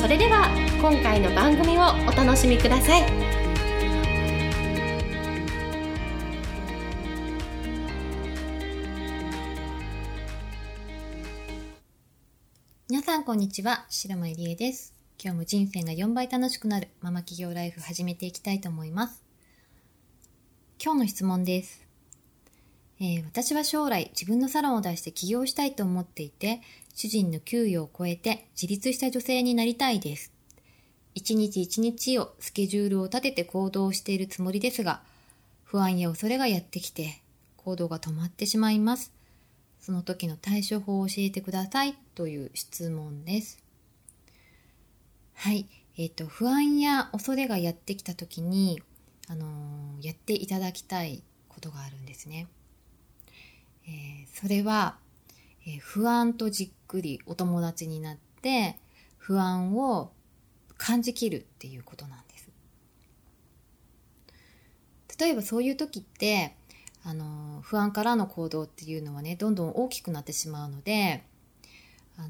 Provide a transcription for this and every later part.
それでは今回の番組をお楽しみください。皆さんこんにちは白間入江です。今日も人生が4倍楽しくなるママ企業ライフ始めていきたいと思います。今日の質問です。えー、私は将来自分のサロンを出して起業したいと思っていて、主人の給与を超えて自立した女性になりたいです。一日一日をスケジュールを立てて行動しているつもりですが、不安や恐れがやってきて、行動が止まってしまいます。その時の対処法を教えてくださいという質問です。はい。えっ、ー、と、不安や恐れがやってきた時に、あのー、やっていただきたいことがあるんですね。えー、それは、えー、不安とじっくりお友達になって不安を感じきるっていうことなんです。例えばそういう時ってあの不安からの行動っていうのはねどんどん大きくなってしまうのであの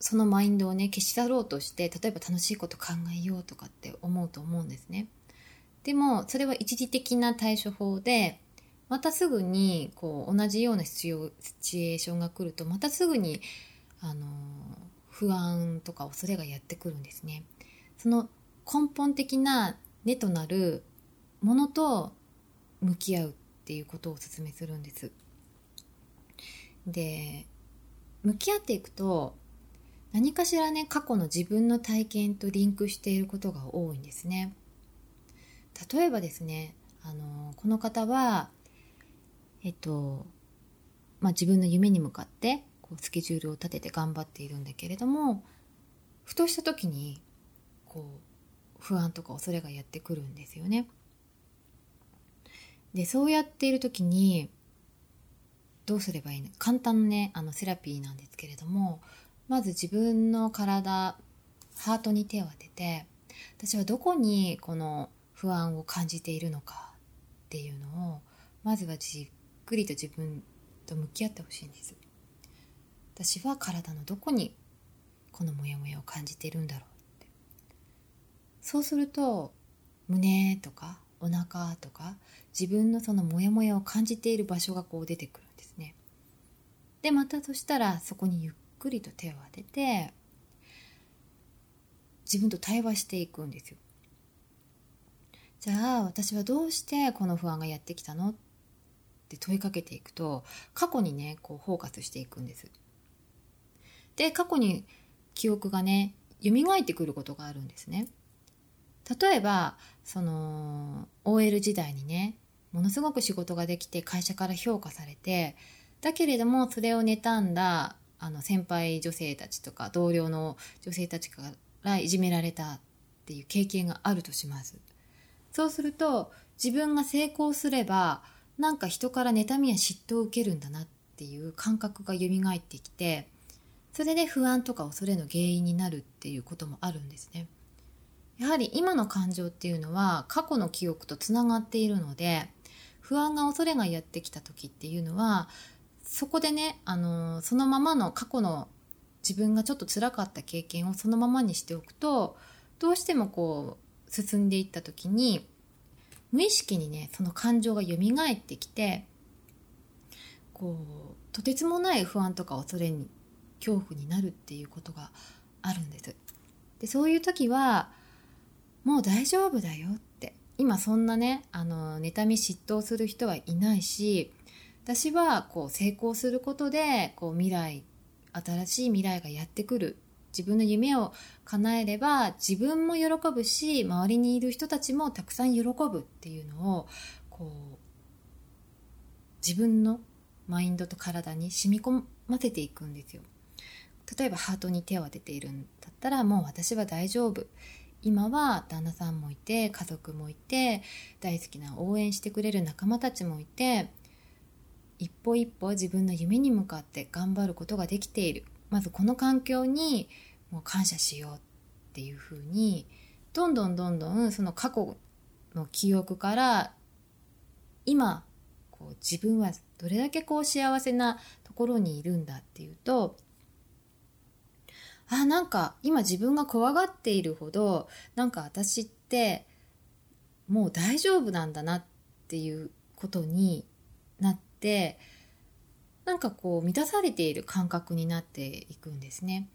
そのマインドをね消し去ろうとして例えば楽しいこと考えようとかって思うと思うんですね。でもそれは一時的な対処法でまたすぐにこう同じようなシチュエーションが来るとまたすぐにあの不安とか恐れがやってくるんですね。その根本的な根となるものと向き合うっていうことをお勧めするんです。で向き合っていくと何かしらね過去の自分の体験とリンクしていることが多いんですね。例えばですねあのこの方はえっと、まあ、自分の夢に向かってこうスケジュールを立てて頑張っているんだけれどもふとした時にこう不安とか恐れがやってくるんですよね。でそうやっている時にどうすればいいの？簡単なねあのセラピーなんですけれどもまず自分の体ハートに手を当てて私はどこにこの不安を感じているのかっていうのをまずは自くりと自分と向き合ってほしいんです。私は体のどこにこのモヤモヤを感じているんだろうって。そうすると胸とかお腹とか自分のそのモヤモヤを感じている場所がこう出てくるんですね。でまたそしたらそこにゆっくりと手を当てて自分と対話していくんですよ。じゃあ私はどうしてこの不安がやってきたのって問いかけていくと過去にねこうフォーカスしていくんです。で過去に記憶がね蘇ってくることがあるんですね。例えばその OL 時代にねものすごく仕事ができて会社から評価されてだけれどもそれを妬んだあの先輩女性たちとか同僚の女性たちからいじめられたっていう経験があるとします。そうすると自分が成功すればなんか人から妬みや嫉妬を受けるんだなっていう感覚が蘇ってきてそれで不安とか恐れの原因になるっていうこともあるんですね。やはり今の感情っていうのは過去の記憶とつながっているので不安が恐れがやってきた時っていうのはそこでね、あのそのままの過去の自分がちょっと辛かった経験をそのままにしておくとどうしてもこう進んでいった時に無意識にねその感情が蘇ってきてこうとてつもない不安とか恐れに恐怖になるっていうことがあるんです。でそういう時はもう大丈夫だよって。今そんなねあの妬み嫉妬する人はいないし私はこう成功することでこう未来新しい未来がやってくる自分の夢を叶えれば自分も喜ぶし周りにいる人たちもたくさん喜ぶっていうのをこう自分のマインドと体に染み込ませていくんですよ。例えばハートに手を当てているんだったらもう私は大丈夫今は旦那さんもいて家族もいて大好きな応援してくれる仲間たちもいて一歩一歩自分の夢に向かって頑張ることができているまずこの環境にもう感謝しようっていうふうにどんどんどんどんその過去の記憶から今こう自分はどれだけこう幸せなところにいるんだっていうとあなんか今自分が怖がっているほどなんか私ってもう大丈夫なんだなっていうことになってなんかこう満たされている感覚になっていくんですね。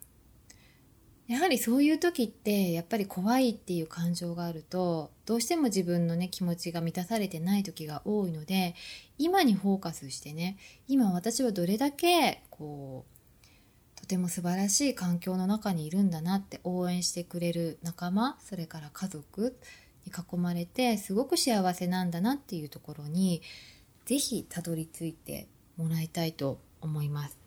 やはりそういう時ってやっぱり怖いっていう感情があるとどうしても自分のね気持ちが満たされてない時が多いので今にフォーカスしてね今私はどれだけこうとても素晴らしい環境の中にいるんだなって応援してくれる仲間それから家族に囲まれてすごく幸せなんだなっていうところに是非たどり着いてもらいたいと思います。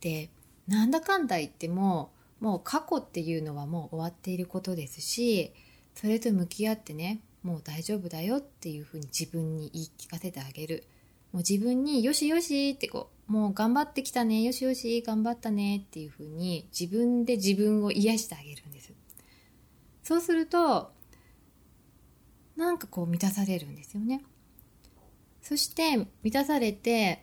でなんだかんだ言ってももう過去っていうのはもう終わっていることですしそれと向き合ってねもう大丈夫だよっていうふうに自分に言い聞かせてあげる。もう自分によしよしってこうもう頑張ってきたねよしよし頑張ったねっていうふうに自分で自分を癒してあげるんです。そうするとなんかこう満たされるんですよね。そして満たされて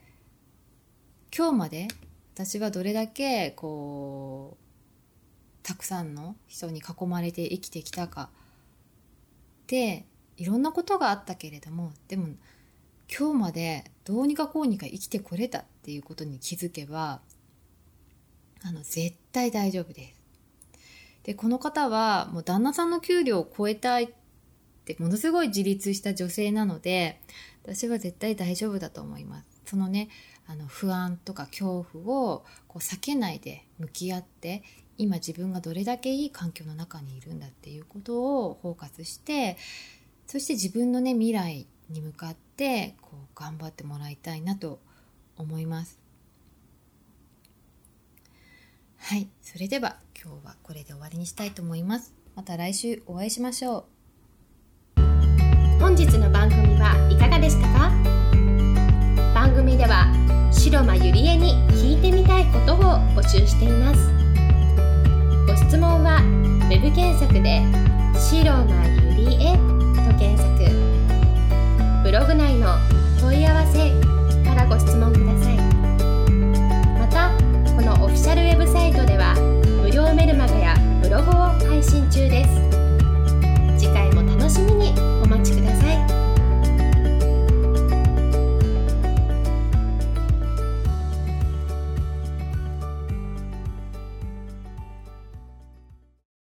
今日まで私はどれだけこうたくさんの人に囲まれて生きてきたかでいろんなことがあったけれどもでも今日までどうにかこうにか生きてこれたっていうことに気づけばあの絶対大丈夫です。でこの方はもう旦那さんの給料を超えたいってものすごい自立した女性なので私は絶対大丈夫だと思います。そのねあの不安とか恐怖をこう避けないで向き合って今自分がどれだけいい環境の中にいるんだっていうことをフォーカスしてそして自分のね未来に向かってこう頑張ってもらいたいなと思います。はい。それでは今日はこれで終わりにしたいと思います。また来週お会いしましょう。本日の番組はいかがでしたか？番組では白間ゆりえに聞いてみたいことを募集しています。ご質問は web 検索で「白間ゆりえ」と検索。ブログ内の問い合わせ